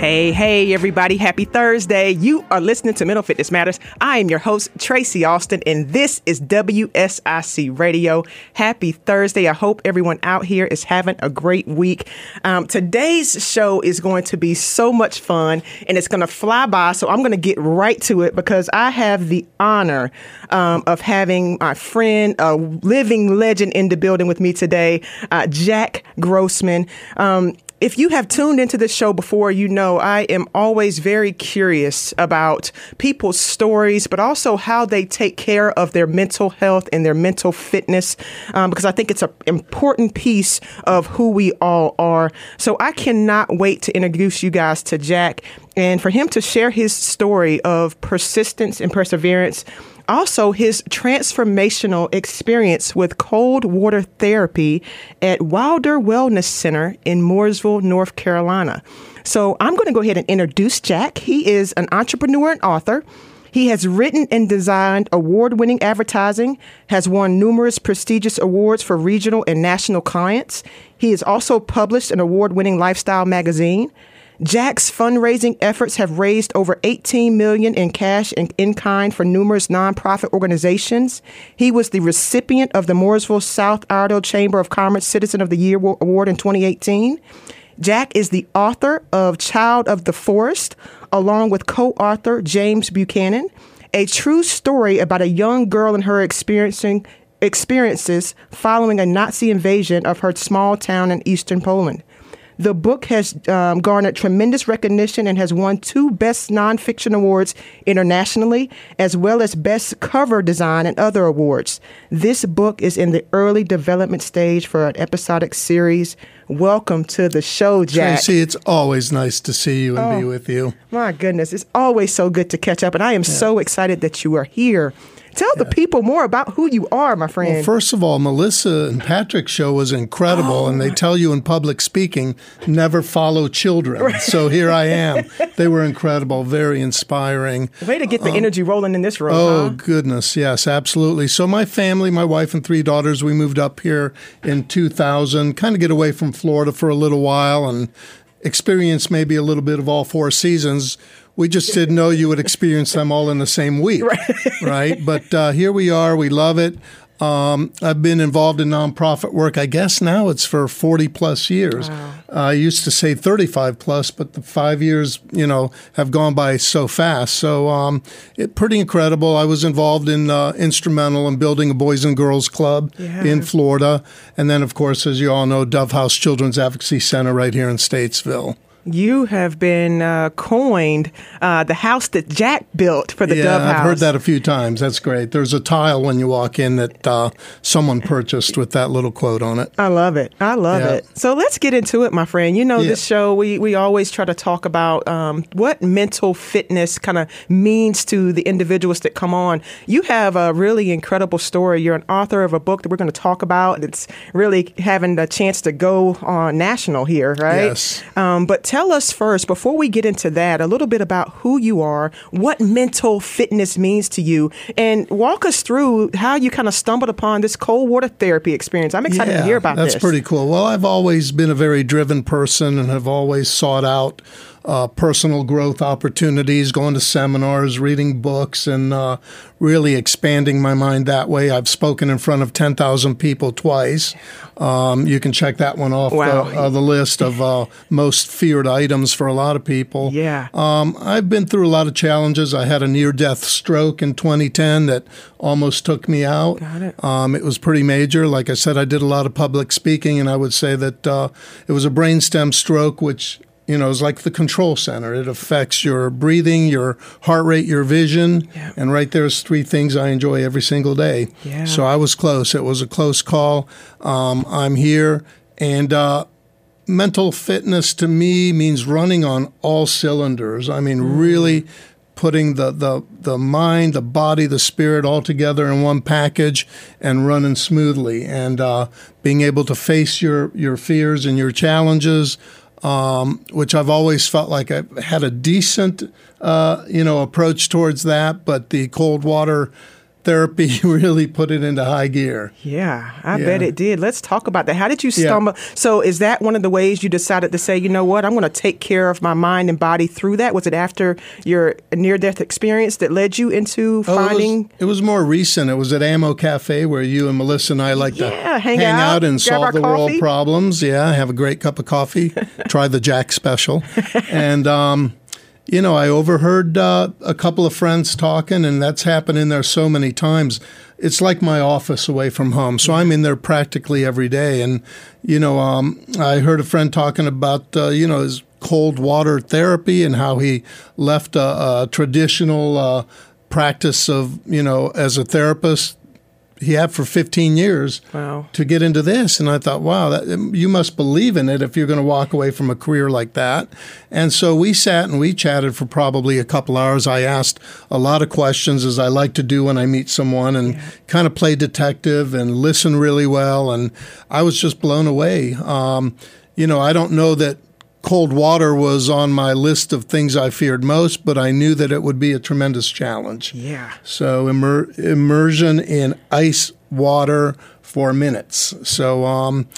Hey, hey, everybody. Happy Thursday. You are listening to Mental Fitness Matters. I am your host, Tracy Austin, and this is WSIC Radio. Happy Thursday. I hope everyone out here is having a great week. Um, today's show is going to be so much fun and it's going to fly by. So I'm going to get right to it because I have the honor um, of having my friend, a living legend in the building with me today, uh, Jack Grossman. Um, if you have tuned into this show before, you know I am always very curious about people's stories, but also how they take care of their mental health and their mental fitness, um, because I think it's an important piece of who we all are. So I cannot wait to introduce you guys to Jack and for him to share his story of persistence and perseverance also his transformational experience with cold water therapy at Wilder Wellness Center in Mooresville, North Carolina. So I'm going to go ahead and introduce Jack. He is an entrepreneur and author. He has written and designed award winning advertising, has won numerous prestigious awards for regional and national clients. He has also published an award winning lifestyle magazine, Jack's fundraising efforts have raised over 18 million in cash and in kind for numerous nonprofit organizations. He was the recipient of the Mooresville South Iredell Chamber of Commerce Citizen of the Year Award in 2018. Jack is the author of Child of the Forest, along with co-author James Buchanan, a true story about a young girl and her experiencing experiences following a Nazi invasion of her small town in eastern Poland. The book has um, garnered tremendous recognition and has won two Best Nonfiction Awards internationally, as well as Best Cover Design and other awards. This book is in the early development stage for an episodic series. Welcome to the show, Jack. Tracy, it's always nice to see you and oh, be with you. My goodness, it's always so good to catch up, and I am yeah. so excited that you are here. Tell yeah. the people more about who you are, my friend. Well, first of all, Melissa and Patrick's show was incredible, oh, and they tell you in public speaking, never follow children. Right. So here I am. they were incredible, very inspiring. Way to get the um, energy rolling in this room. Oh, huh? goodness. Yes, absolutely. So my family, my wife and three daughters, we moved up here in 2000, kind of get away from Florida for a little while and experience maybe a little bit of all four seasons we just didn't know you would experience them all in the same week, right? right? But uh, here we are. We love it. Um, I've been involved in nonprofit work. I guess now it's for 40 plus years. Wow. Uh, I used to say 35 plus, but the five years, you know, have gone by so fast. So um, it pretty incredible. I was involved in uh, instrumental in building a Boys and Girls Club yeah. in Florida, and then, of course, as you all know, Dove House Children's Advocacy Center right here in Statesville you have been uh, coined uh, the house that Jack built for the yeah, Dove House. I've heard that a few times. That's great. There's a tile when you walk in that uh, someone purchased with that little quote on it. I love it. I love yeah. it. So let's get into it, my friend. You know, yeah. this show we we always try to talk about um, what mental fitness kind of means to the individuals that come on. You have a really incredible story. You're an author of a book that we're going to talk about. It's really having the chance to go on national here, right? Yes. Um, but tell us first, before we get into that, a little bit about who you are, what mental fitness means to you, and walk us through how you kind of stumbled upon this cold water therapy experience. I'm excited yeah, to hear about that's this. That's pretty cool. Well, I've always been a very driven person and have always sought out uh, personal growth opportunities, going to seminars, reading books, and uh, really expanding my mind that way. I've spoken in front of 10,000 people twice. Um, you can check that one off wow. the, uh, the, list of uh, most feared items for a lot of people. Yeah. Um, I've been through a lot of challenges. I had a near death stroke in 2010 that almost took me out. Got it. Um, it was pretty major. Like I said, I did a lot of public speaking, and I would say that uh, it was a brainstem stroke, which you know, it's like the control center. It affects your breathing, your heart rate, your vision. Yeah. And right there's three things I enjoy every single day. Yeah. So I was close. It was a close call. Um, I'm here. And uh, mental fitness to me means running on all cylinders. I mean, mm. really putting the, the, the mind, the body, the spirit all together in one package and running smoothly and uh, being able to face your, your fears and your challenges, um, which I've always felt like I had a decent uh, you know, approach towards that, but the cold water therapy really put it into high gear. Yeah, I Yeah. bet it did. Let's talk about that. How did you Yeah. stumble? So, is that one of the ways you decided to say, you know what, I'm going to take care of my mind and body through that? Was it after your near death experience that led you into Oh, it was- finding? it, was, more recent. It was at Ammo Cafe where you and Melissa and I like Yeah, to hang out, and solve the world problems. Yeah, have a great cup of coffee. Try the Jack Special, and um, you know, I overheard uh, a couple of friends talking, and that's happened in there so many times. It's like my office away from home, so I'm in there practically every day. And you know, um, I heard a friend talking about uh, you know his cold water therapy and how he left a, a traditional uh, practice of you know as a therapist he had for 15 years Wow. to get into this. And I thought, wow, that, you must believe in it if you're going to walk away from a career like that. And so we sat and we chatted for probably a couple hours. I asked a lot of questions, as I like to do when I meet someone, and kind of play detective and listen really well. And I was just blown away. Um, you know, I don't know that cold water was on my list of things I feared most, but I knew that it would be a tremendous challenge. Yeah. So immer- immersion in ice water for minutes. So um,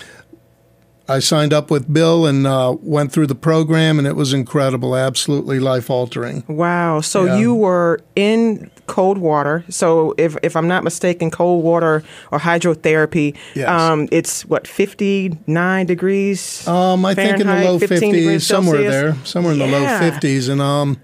I signed up with Bill and uh, went through the program, and it was incredible, absolutely life altering. Wow. So Yeah. you were in cold water. So if if I'm not mistaken, cold water or hydrotherapy, Yes. um, it's what 59 degrees. Um, I think in the low 50s, somewhere Celsius? there, somewhere in the low 50s, and um,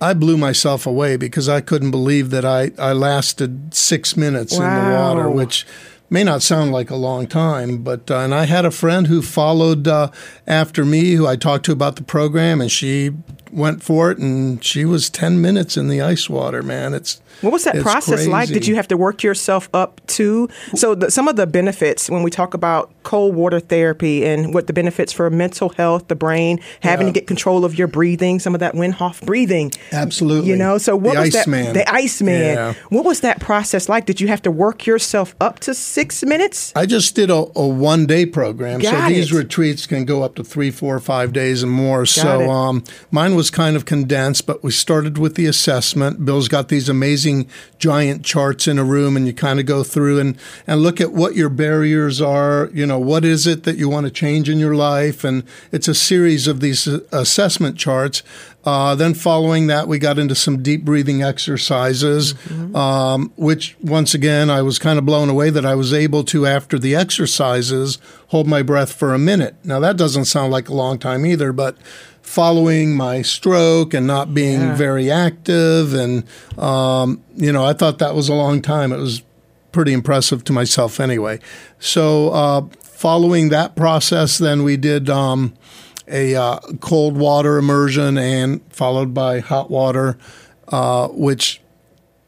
I blew myself away because I couldn't believe that I, I lasted six minutes in the water, which may not sound like a long time, but uh, and I had a friend who followed uh, after me, who I talked to about the program, and she went for it, and she was ten minutes in the ice water. Man, it's What was that process like? Did you have to work yourself up to? So the, some of the benefits when we talk about cold water therapy and what the benefits for mental health, the brain, having Yeah. to get control of your breathing, some of that Wim Hof breathing. Absolutely. You know, so what The was that? Iceman. The Iceman. Yeah. What was that process like? Did you have to work yourself up to six minutes? I just did a, a one day program. so Got these retreats can go up to three, four, five days and more. it. so um, mine was kind of condensed, but we started with the assessment. Bill's got these amazing giant charts in a room, and you kind of go through and, and look at what your barriers are. You know, what is it that you want to change in your life? And it's a series of these uh, assessment charts. Uh, then following that, we got into some deep breathing exercises, um, which once again I was kind of blown away that I was able to, after the exercises, hold my breath for a minute. Now that doesn't sound like a long time either, but following my stroke and not being Yeah. very active, and um, you know, I thought that was a long time. It was pretty impressive to myself anyway. So uh, following that process, then we did. Um, a uh, cold water immersion and followed by hot water, uh, which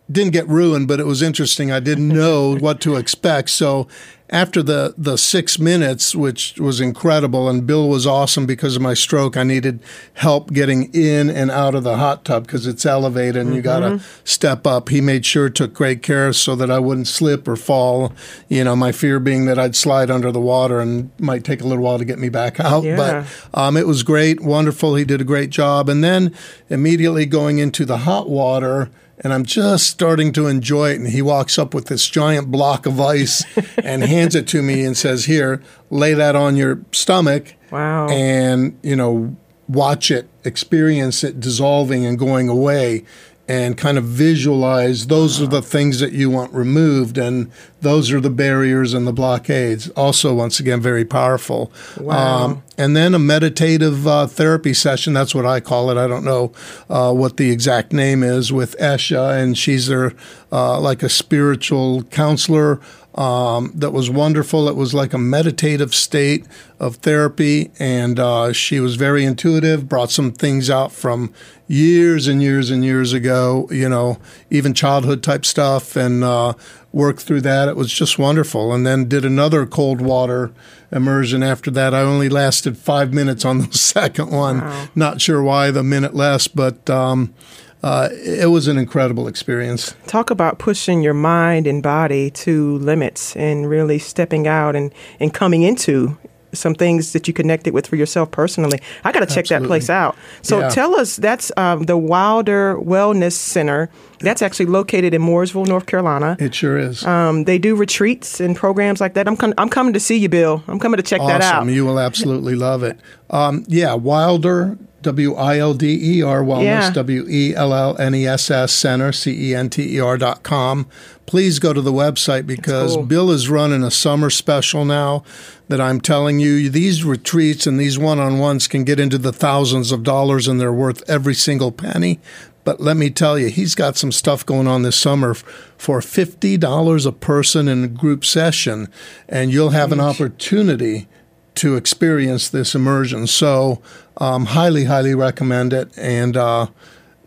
didn't get ruined, but it was interesting. I didn't know what to expect. So after the, the six minutes, which was incredible, and Bill was awesome because of my stroke, I needed help getting in and out of the hot tub because it's elevated and you got to step up. He made sure took great care so that I wouldn't slip or fall. You know, my fear being that I'd slide under the water and might take a little while to get me back out. Yeah. But um, it was great, wonderful. He did a great job. And then immediately going into the hot water, and I'm just starting to enjoy it. And he walks up with this giant block of ice and hands it to me and says, Here, lay that on your stomach. Wow. And, you know, watch it, experience it dissolving and going away. And kind of visualize those are the things that you want removed, and those are the barriers and the blockades. Also, once again, very powerful. Um, Wow. and then a meditative uh, therapy session. That's what I call it. I don't know uh, what the exact name is with Esha, and she's their uh, like a spiritual counselor. Um, that was wonderful. It was like a meditative state of therapy, and uh, she was very intuitive. Brought some things out from years and years and years ago. You know, even childhood type stuff, and uh, worked through that. It was just wonderful. And then did another cold water immersion after that. I only lasted five minutes on the second one. Wow. Not sure why the minute less, but um, uh, it was an incredible experience. Talk about pushing your mind and body to limits and really stepping out and, and coming into some things that you connected with for yourself personally. I got to check that place out. So Yeah. tell us, that's um, the Wilder Wellness Center. That's actually located in Mooresville, North Carolina. It sure is. Um, they do retreats and programs like that. I'm com- I'm coming to see you, Bill. I'm coming to check that out. awesome. You will absolutely love it. Um, yeah, Wilder, W I L D E R, Wellness, Yeah. W E L L N E S S Center, C E N T E R dot com. Please go to the website because cool. Bill is running a summer special now that I'm telling you. These retreats and these one on ones can get into the thousands of dollars and they're worth every single penny. But let me tell you, he's got some stuff going on this summer for $50 a person in a group session, and you'll have an opportunity to experience this immersion. So, um, highly, highly recommend it and uh,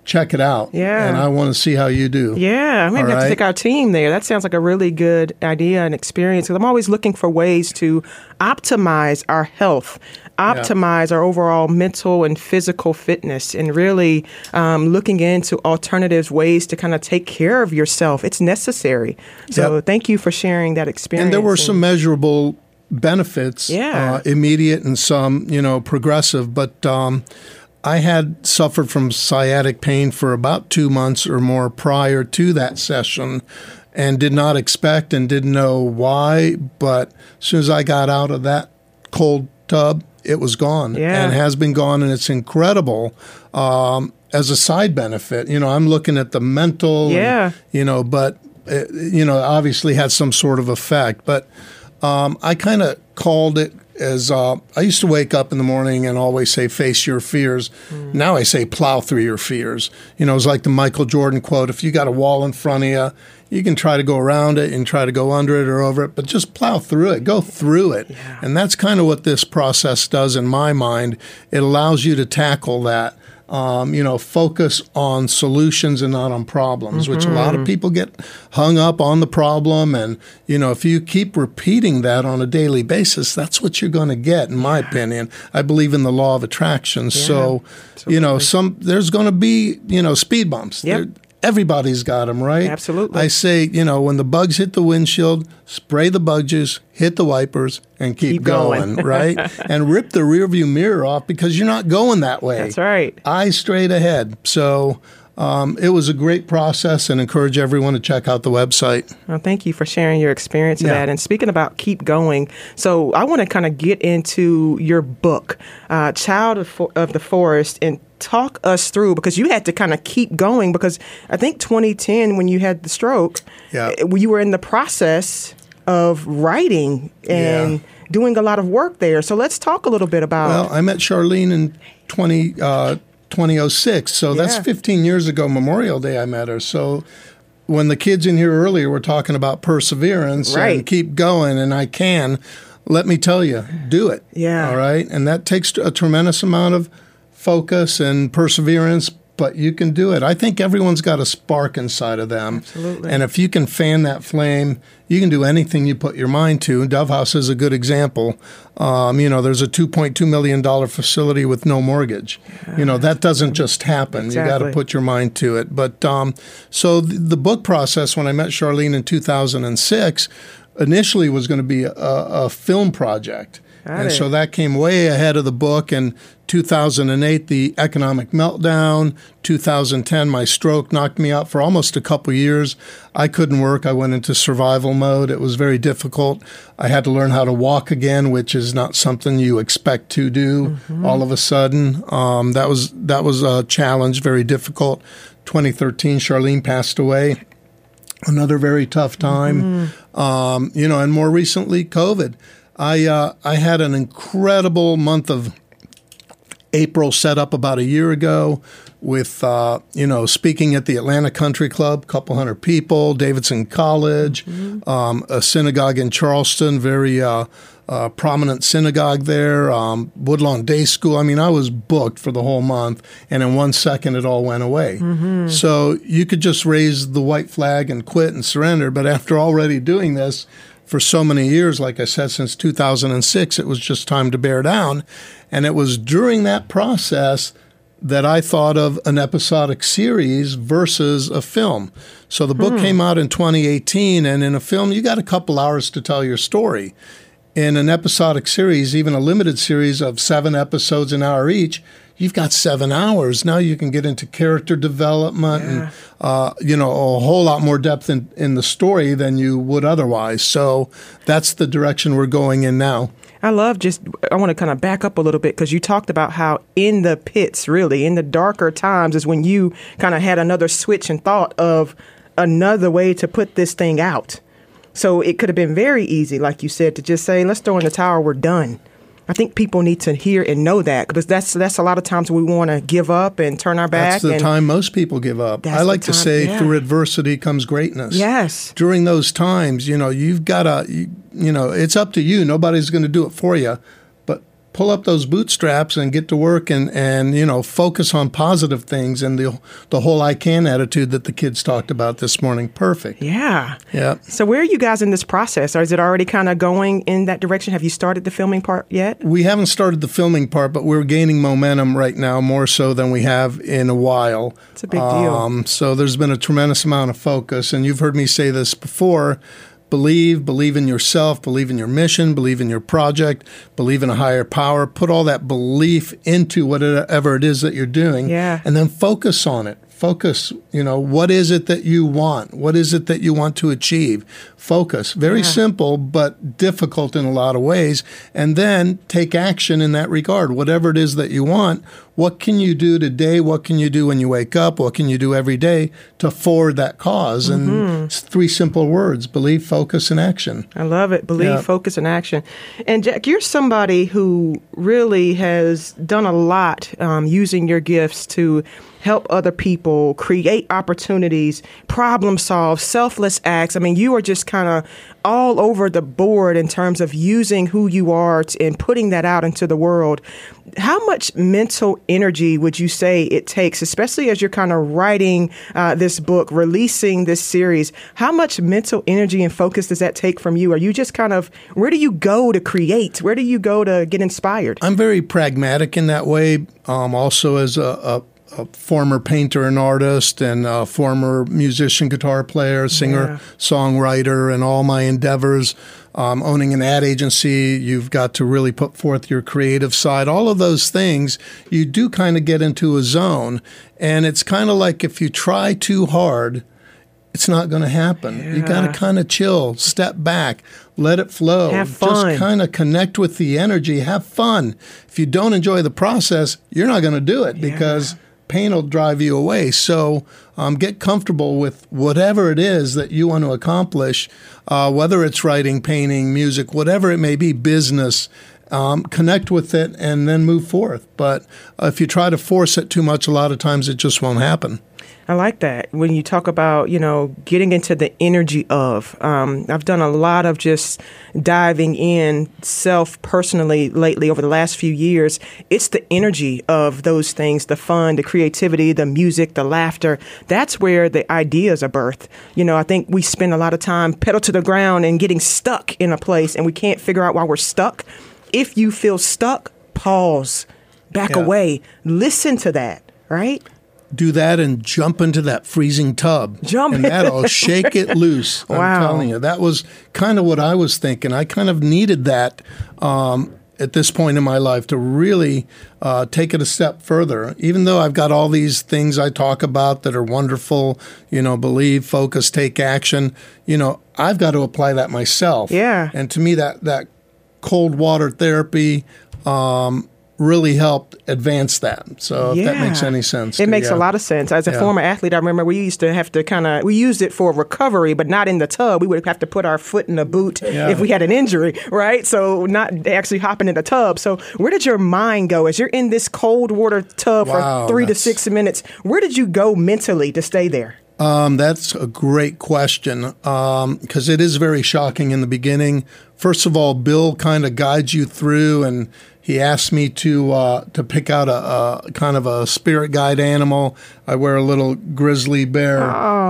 check it out. Yeah. And I want to see how you do. Yeah, All have to take our team there. That sounds like a really good idea and experience. Because I'm always looking for ways to optimize our health, optimize our overall mental and physical fitness, and really um, looking into alternatives, ways to kind of take care of yourself. It's necessary. So Yep. thank you for sharing that experience. And there were some measurable benefits, Yeah. uh, immediate and some, you know, progressive. But um, I had suffered from sciatic pain for about two months or more prior to that session and did not expect and didn't know why. But as soon as I got out of that cold tub, it was gone Yeah. and has been gone. And it's incredible. Um, as a side benefit, you know, I'm looking at the mental, and, Yeah. you know, but it, you know, obviously had some sort of effect. But um, I kind of called it as uh, I used to wake up in the morning and always say, "Face your fears." Now I say, "Plow through your fears." You know, it's like the Michael Jordan quote: "If you got a wall in front of you." You can try to go around it and try to go under it or over it, but just plow through it. Go through it. And that's kind of what this process does in my mind. It allows you to tackle that um, you know, focus on solutions and not on problems, which a lot of people get hung up on the problem. And, you know, if you keep repeating that on a daily basis, that's what you're going to get, in my opinion. I believe in the law of attraction. so, you know, some there's going to be, you know, speed bumps. Yep. There- Everybody's got them, right? Absolutely. I say, you know, when the bugs hit the windshield, spray the bug juice, hit the wipers, and keep, Keep going. going, right? and rip the rearview mirror off because you're not going that way. That's right. Eyes straight ahead. So um, it was a great process and encourage everyone to check out the website. Well, thank you for sharing your experience of Yeah. that. And speaking about keep going, so I want to kind of get into your book, uh, Child of, Fo- of the Forest, and talk us through because you had to kind of keep going because I think 2010 when you had the stroke, Yeah. eh, you were in the process of writing and Yeah. doing a lot of work there. So let's talk a little bit about. Well, I met Charlene in 20, uh, 2006. So that's 15 years ago, Memorial Day, I met her. So when the kids in here earlier were talking about perseverance Right. and keep going, and I can, let me tell you, do it. Yeah. All right. And that takes a tremendous amount of focus and perseverance, but you can do it. I think everyone's got a spark inside of them. Absolutely. And if you can fan that flame, you can do anything you put your mind to. Dove House is a good example. Um, you know, there's a $2.2 million facility with no mortgage. You know, that doesn't just happen. You got to put your mind to it. But um, so the, the book process, when I met Charlene in 2006, initially was going to be a, a film project. Got and it. so that came way ahead of the book. And 2008, the economic meltdown. 2010, my stroke knocked me out for almost a couple years. I couldn't work. I went into survival mode. It was very difficult. I had to learn how to walk again, which is not something you expect to do all of a sudden. Um, that was that was a challenge, very difficult. 2013, Charlene passed away another very tough time. Um, you know, and more recently, COVID. I uh, I had an incredible month of April set up about a year ago with uh, you know speaking at the Atlanta Country Club, a couple hundred people, Davidson College, um, a synagogue in Charleston, very uh, uh, prominent synagogue there, um, Woodlawn Day School. I mean, I was booked for the whole month, and in one second it all went away. So you could just raise the white flag and quit and surrender, but after already doing this for so many years, like I said, since 2006, it was just time to bear down. And it was during that process that I thought of an episodic series versus a film. So the book hmm. came out in 2018, and in a film, you got a couple hours to tell your story. in an episodic series, even a limited series of seven episodes an hour each, you've got seven hours. Now you can get into character development Yeah. and, uh, you know, a whole lot more depth in, in the story than you would otherwise. So that's the direction we're going in now. I love just, I want to kind of back up a little bit because you talked about how in the pits, really, in the darker times, is when you kind of had another switch and thought of another way to put this thing out. So it could have been very easy, like you said, to just say, let's throw in the towel, we're done. I think people need to hear and know that because that's that's a lot of times we want to give up and turn our back. That's the time most people give up. I like to say, yeah. through adversity comes greatness. Yes. During those times, you know, you've got to, you, you know, it's up to you. Nobody's going to do it for you. Pull up those bootstraps and get to work and, and you know, focus on positive things and the, the whole I can attitude that the kids talked about this morning. Perfect. Yeah. Yeah. So where are you guys in this process? Or is it already kind of going in that direction? Have you started the filming part yet? We haven't started the filming part, but we're gaining momentum right now more so than we have in a while. It's a big deal. Um, so there's been a tremendous amount of focus, and you've heard me say this before. Believe, believe in yourself, believe in your mission, believe in your project, believe in a higher power. Put all that belief into whatever it is that you're doing, Yeah. and then focus on it. Focus, you know, what is it that you want? What is it that you want to achieve? Focus. Very Yeah. simple, but difficult in a lot of ways. And then take action in that regard. Whatever it is that you want, what can you do today? What can you do when you wake up? What can you do every day to forward that because And it's three simple words believe, focus, and action. I love it. Believe, Yeah. focus, and action. And Jack, you're somebody who really has done a lot um, using your gifts to help other people create opportunities, problem solve, selfless acts. I mean, you are just kind of all over the board in terms of using who you are and putting that out into the world. How much mental energy would you say it takes, especially as you're kind of writing uh, this book, releasing this series? How much mental energy and focus does that take from you? Are you just kind of, where do you go to create? Where do you go to get inspired? I'm very pragmatic in that way. Um, also, as a, a, a former painter and artist, and a former musician, guitar player, singer, Yeah. songwriter, and all my endeavors. Um, owning an ad agency, you've got to really put forth your creative side. All of those things, you do kind of get into a zone. And it's kind of like if you try too hard, it's not going to happen. You got to kind of chill, step back, let it flow. Have fun. Just kind of connect with the energy, have fun. If you don't enjoy the process, you're not going to do it because pain will drive you away. So um, get comfortable with whatever it is that you want to accomplish, uh, whether it's writing, painting, music, whatever it may be, business. Um, connect with it and then move forth. But if you try to force it too much, a lot of times it just won't happen. I like that. When you talk about, you know, getting into the energy of, um, I've done a lot of just diving in self personally lately over the last few years. It's the energy of those things, the fun, the creativity, the music, the laughter. That's where the ideas are birthed. You know, I think we spend a lot of time pedal to the ground and getting stuck in a place and we can't figure out why we're stuck. If you feel stuck, pause, back Yeah. away, listen to that, right? Do that and jump into that freezing tub. Jump and that'll shake it loose. I'm telling you, that was kind of what I was thinking. I kind of needed that um, at this point in my life to really uh, take it a step further. Even though I've got all these things I talk about that are wonderful, you know, believe, focus, take action. You know, I've got to apply that myself. Yeah. And to me, that that cold water therapy. Um, really helped advance that. So if that makes any sense. It makes you. a lot of sense. As a Yeah. former athlete, I remember we used to have to kind of we used it for recovery, but not in the tub. We would have to put our foot in a boot Yeah. if we had an injury, right? So not actually hopping in the tub. So where did your mind go as you're in this cold water tub Wow, for three to six minutes? Where did you go mentally to stay there? Um, that's a great question because it is very shocking in the beginning. First of all, Bill kind of guides you through, and he asked me to uh, to pick out a, a kind of a spirit guide animal. I wear a little grizzly bear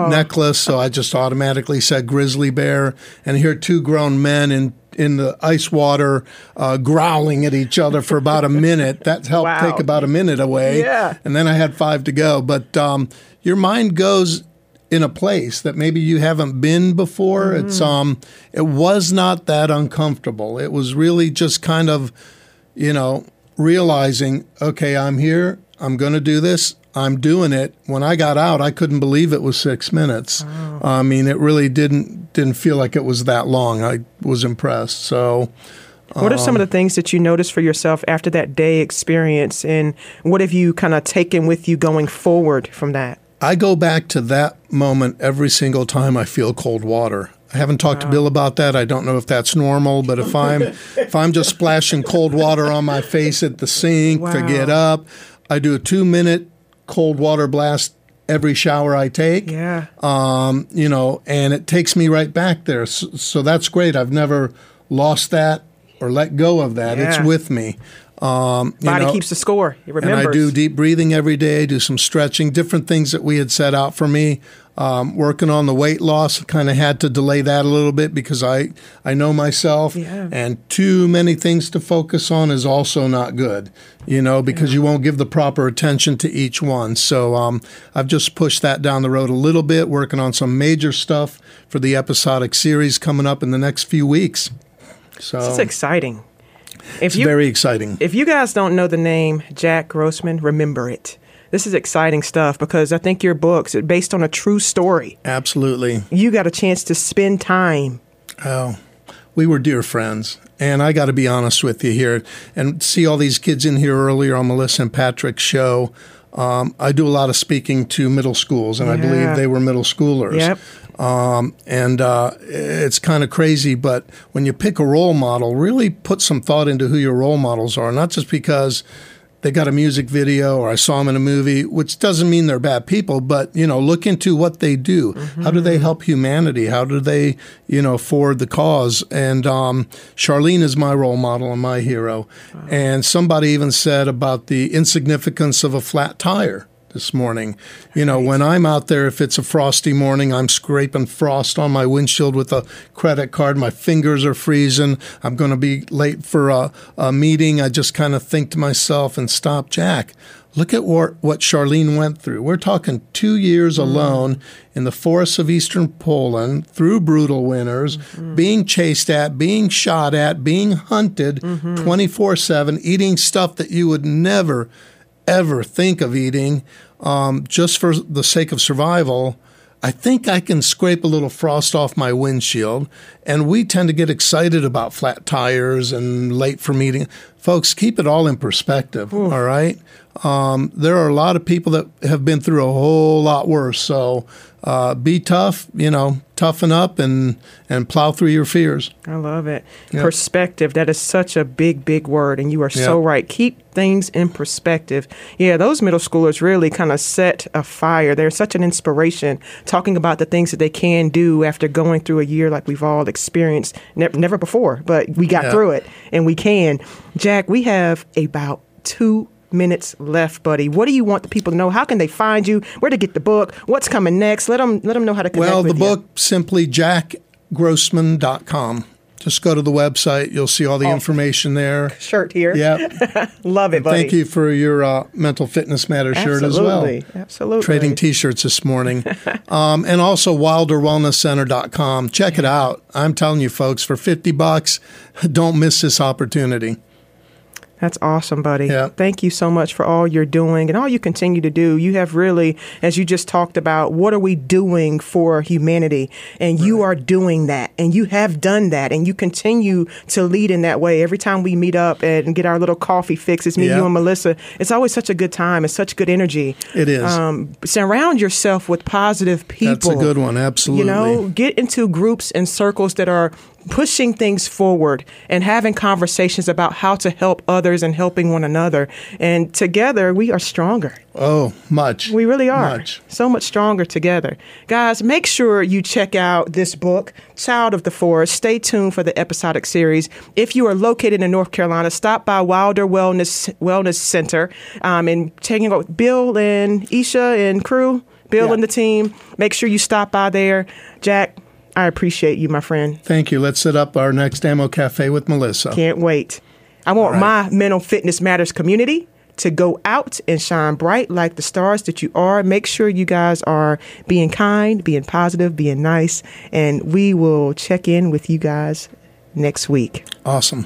necklace, so I just automatically said grizzly bear. And here, two grown men in in the ice water uh, growling at each other for about a minute. That helped Wow. take about a minute away. Yeah. And then I had five to go. But um, your mind goes in a place that maybe you haven't been before. Mm. It's um it was not that uncomfortable. It was really just kind of, you know, realizing, okay, I'm here, I'm going to do this. I'm doing it. When I got out, I couldn't believe it was six minutes. Oh. I mean, it really didn't didn't feel like it was that long. I was impressed. So, what are some of um, the things that you noticed for yourself after that day experience, and what have you kind of taken with you going forward from that? I go back to that moment every single time I feel cold water. I haven't talked wow. to Bill about that. I don't know if that's normal, but if I'm if I'm just splashing cold water on my face at the sink wow. to get up, I do a two minute cold water blast every shower I take. Yeah. Um, you know, and it takes me right back there. So, so, that's great. I've never lost that or let go of that. Yeah. It's with me. Um, Body know, keeps the score. It remembers. And I do deep breathing every day, do some stretching, different things that we had set out for me. Um, working on the weight loss, kind of had to delay that a little bit because I, I know myself, yeah. and too many things to focus on is also not good, you know, because yeah. you won't give the proper attention to each one. So um, I've just pushed that down the road a little bit, working on some major stuff for the episodic series coming up in the next few weeks. So it's exciting. If it's you, very exciting. If you guys don't know the name Jack Grossman, remember it. This is exciting stuff because I think your books are based on a true story. Absolutely. You got a chance to spend time. Oh, we were dear friends. And I got to be honest with you here and see all these kids in here earlier on Melissa and Patrick's show. Um, I do a lot of speaking to middle schools, and yeah. I believe they were middle schoolers. Yep. Um, and uh, it's kind of crazy, but when you pick a role model, really put some thought into who your role models are, not just because they got a music video or I saw them in a movie, which doesn't mean they're bad people, but you know, look into what they do. Mm-hmm. How do they help humanity? How do they, you know, forward the cause? And um, Charlene is my role model and my hero. Wow. And somebody even said about the insignificance of a flat tire this morning. You know, when I'm out there, if it's a frosty morning, I'm scraping frost on my windshield with a credit card. My fingers are freezing. I'm going to be late for a, a meeting. I just kind of think to myself and stop, Jack. Look at what, what Charlene went through. We're talking two years mm. alone in the forests of eastern Poland through brutal winters, mm-hmm. being chased at, being shot at, being hunted mm-hmm. 24 7, eating stuff that you would never, ever think of eating um, just for the sake of survival, I think I can scrape a little frost off my windshield. And we tend to get excited about flat tires and late for meeting. Folks, keep it all in perspective, Ooh. all right? Um, there are a lot of people that have been through a whole lot worse. So uh, be tough, you know, toughen up and and plow through your fears. I love it. Yep. Perspective. That is such a big, big word, and you are yep. so right. Keep things in perspective. Yeah, those middle schoolers really kind of set a fire. They're such an inspiration, talking about the things that they can do after going through a year like we've all experienced never, never before, but we got yep. through it, and we can. Jack, we have about two minutes left, buddy. What do you want the people to know? How can they find you? Where to get the book? What's coming next? Let them let them know how to connect. Well, the you. book simply jackgrossman.com. Just go to the website. You'll see all the oh, information there. Shirt here. Yeah. Love it, buddy. Thank you for your uh, Mental Fitness Matters shirt as well. Absolutely. Trading t shirts this morning. um, and also wilderwellnesscenter.com. Check it out. I'm telling you, folks, for 50 bucks, don't miss this opportunity. That's awesome, buddy. Yeah. Thank you so much for all you're doing and all you continue to do. You have really, as you just talked about, what are we doing for humanity? And right. you are doing that, and you have done that, and you continue to lead in that way. Every time we meet up and get our little coffee fix, it's me, yeah. you, and Melissa. It's always such a good time. It's such good energy. It is. Um, surround yourself with positive people. That's a good one. Absolutely. You know, get into groups and circles that are pushing things forward and having conversations about how to help others and helping one another. And together we are stronger. Oh, much. We really are. Much. So much stronger together. Guys, make sure you check out this book, Child of the Forest. Stay tuned for the episodic series. If you are located in North Carolina, stop by Wilder Wellness Wellness Center um, and taking out Bill and Isha and crew. Bill yeah. and the team. Make sure you stop by there. Jack, I appreciate you, my friend. Thank you. Let's set up our next Ammo Cafe with Melissa. Can't wait. I want right. my Mental Fitness Matters community to go out and shine bright like the stars that you are. Make sure you guys are being kind, being positive, being nice, and we will check in with you guys next week. Awesome.